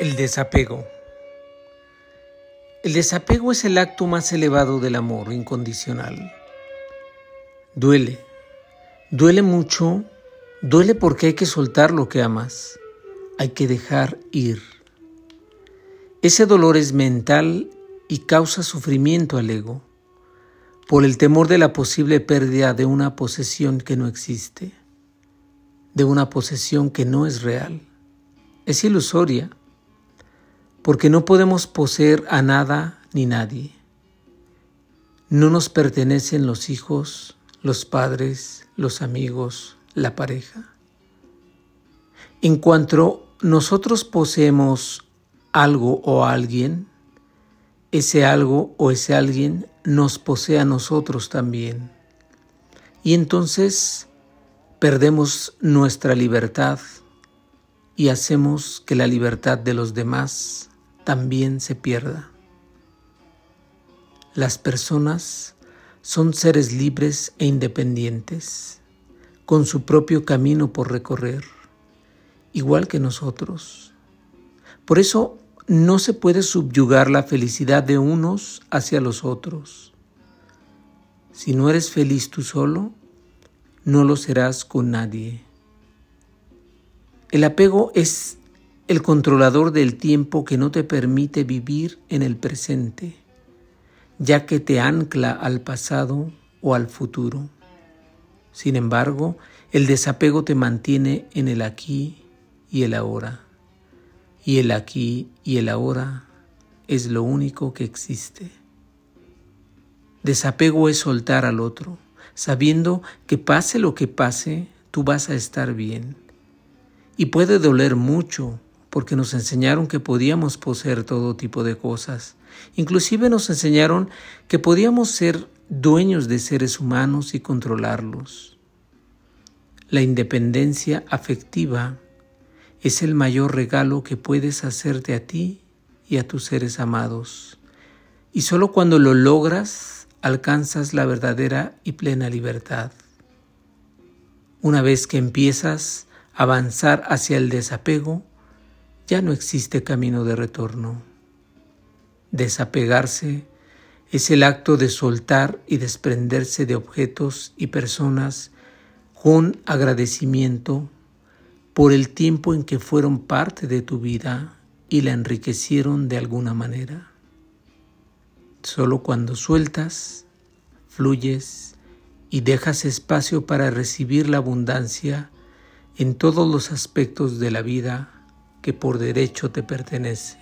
El desapego. El desapego es el acto más elevado del amor incondicional. Duele, duele mucho, duele porque hay que soltar lo que amas, hay que dejar ir. Ese dolor es mental y causa sufrimiento al ego por el temor de la posible pérdida de una posesión que no existe, de una posesión que no es real, es ilusoria porque no podemos poseer a nada ni nadie. No nos pertenecen los hijos, los padres, los amigos, la pareja. En cuanto nosotros poseemos algo o alguien, ese algo o ese alguien nos posee a nosotros también. Y entonces perdemos nuestra libertad y hacemos que la libertad de los demás también se pierda. Las personas son seres libres e independientes, con su propio camino por recorrer, igual que nosotros. Por eso no se puede subyugar la felicidad de unos hacia los otros. Si no eres feliz tú solo, no lo serás con nadie. El apego es el controlador del tiempo que no te permite vivir en el presente, ya que te ancla al pasado o al futuro. Sin embargo, el desapego te mantiene en el aquí y el ahora. Y el aquí y el ahora es lo único que existe. Desapego es soltar al otro, sabiendo que pase lo que pase, tú vas a estar bien. Y puede doler mucho porque nos enseñaron que podíamos poseer todo tipo de cosas. Inclusive nos enseñaron que podíamos ser dueños de seres humanos y controlarlos. La independencia afectiva es el mayor regalo que puedes hacerte a ti y a tus seres amados. Y solo cuando lo logras alcanzas la verdadera y plena libertad. Una vez que empiezas a avanzar hacia el desapego, ya no existe camino de retorno. Desapegarse es el acto de soltar y desprenderse de objetos y personas con agradecimiento por el tiempo en que fueron parte de tu vida y la enriquecieron de alguna manera. Solo cuando sueltas, fluyes y dejas espacio para recibir la abundancia en todos los aspectos de la vida que por derecho te pertenece.